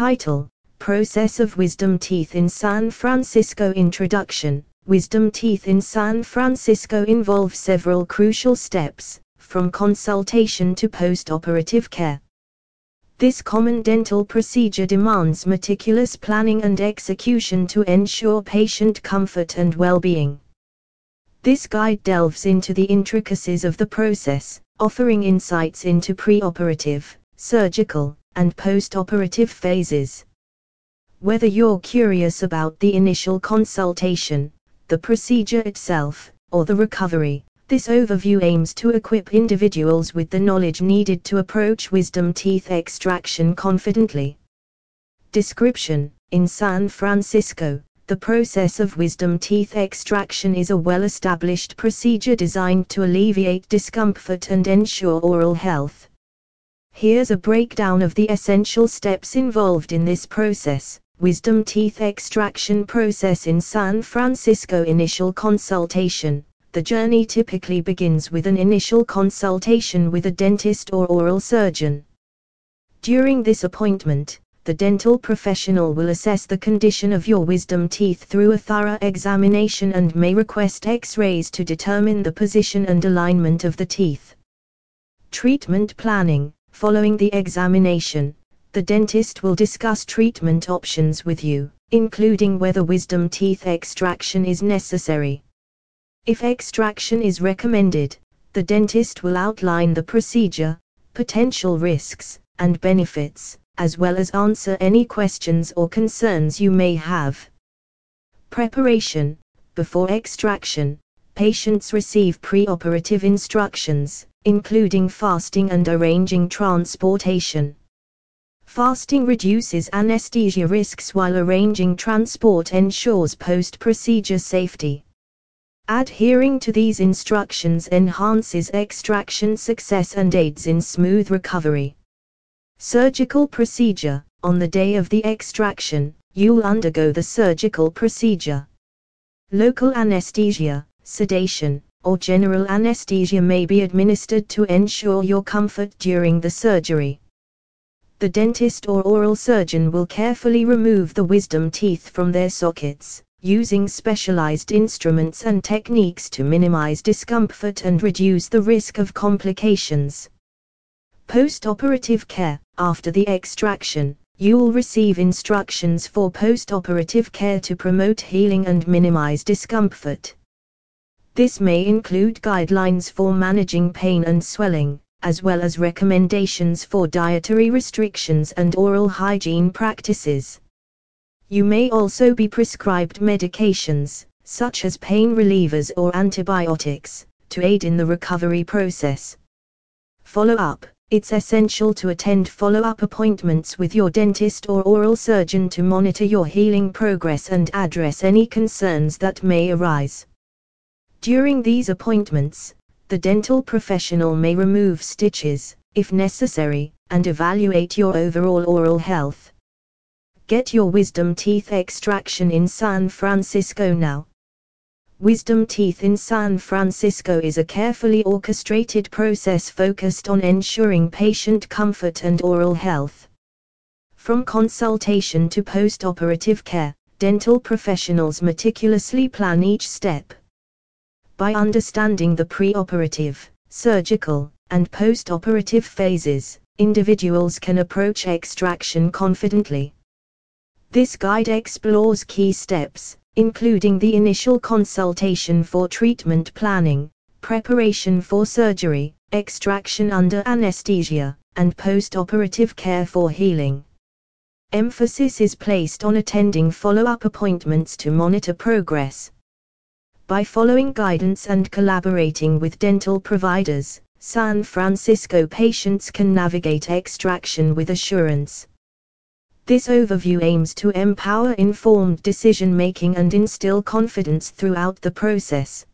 Title Process of Wisdom Teeth in San Francisco Introduction Wisdom teeth in San Francisco involve several crucial steps, from consultation to post-operative care. This common dental procedure demands meticulous planning and execution to ensure patient comfort and well-being. This guide delves into the intricacies of the process, offering insights into preoperative, surgical, and post-operative phases. Whether you're curious about the initial consultation, the procedure itself, or the recovery. This overview aims to equip individuals with the knowledge needed to approach wisdom teeth extraction confidently. Description In San Francisco, the process of wisdom teeth extraction is a well established procedure designed to alleviate discomfort and ensure oral health. Here's a breakdown of the essential steps involved in this process. Wisdom Teeth Extraction Process in San Francisco Initial Consultation The journey typically begins with an initial consultation with a dentist or oral surgeon. During this appointment, the dental professional will assess the condition of your wisdom teeth through a thorough examination and may request x rays to determine the position and alignment of the teeth. Treatment planning Following the examination, the dentist will discuss treatment options with you, including whether wisdom teeth extraction is necessary. If extraction is recommended, the dentist will outline the procedure, potential risks, and benefits, as well as answer any questions or concerns you may have. Preparation Before extraction, patients receive preoperative instructions, including fasting and arranging transportation. Fasting reduces anesthesia risks while arranging transport ensures post-procedure safety. Adhering to these instructions enhances extraction success and aids in smooth recovery. Surgical procedure On the day of the extraction, you'll undergo the surgical procedure. Local anesthesia, sedation, or general anesthesia may be administered to ensure your comfort during the surgery the dentist or oral surgeon will carefully remove the wisdom teeth from their sockets, using specialized instruments and techniques to minimize discomfort and reduce the risk of complications. Post-operative care After the extraction, you will receive instructions for post-operative care to promote healing and minimize discomfort. This may include guidelines for managing pain and swelling, as well as recommendations for dietary restrictions and oral hygiene practices. You may also be prescribed medications, such as pain relievers or antibiotics, to aid in the recovery process. Follow up It's essential to attend follow up appointments with your dentist or oral surgeon to monitor your healing progress and address any concerns that may arise. During these appointments, the dental professional may remove stitches, if necessary, and evaluate your overall oral health. Get your wisdom teeth extraction in San Francisco now. Wisdom Teeth in San Francisco is a carefully orchestrated process focused on ensuring patient comfort and oral health. From consultation to post operative care, dental professionals meticulously plan each step by understanding the preoperative, surgical, and post-operative phases, individuals can approach extraction confidently. This guide explores key steps, including the initial consultation for treatment planning, preparation for surgery, extraction under anesthesia, and post-operative care for healing. Emphasis is placed on attending follow-up appointments to monitor progress, by following guidance and collaborating with dental providers, San Francisco patients can navigate extraction with assurance. This overview aims to empower informed decision making and instill confidence throughout the process.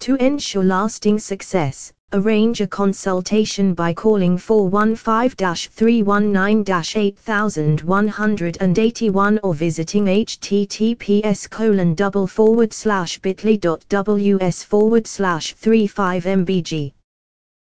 To ensure lasting success, Arrange a consultation by calling 415-319-8181 or visiting https colon double forward slash bit.ly.ws forward slash 35mbg.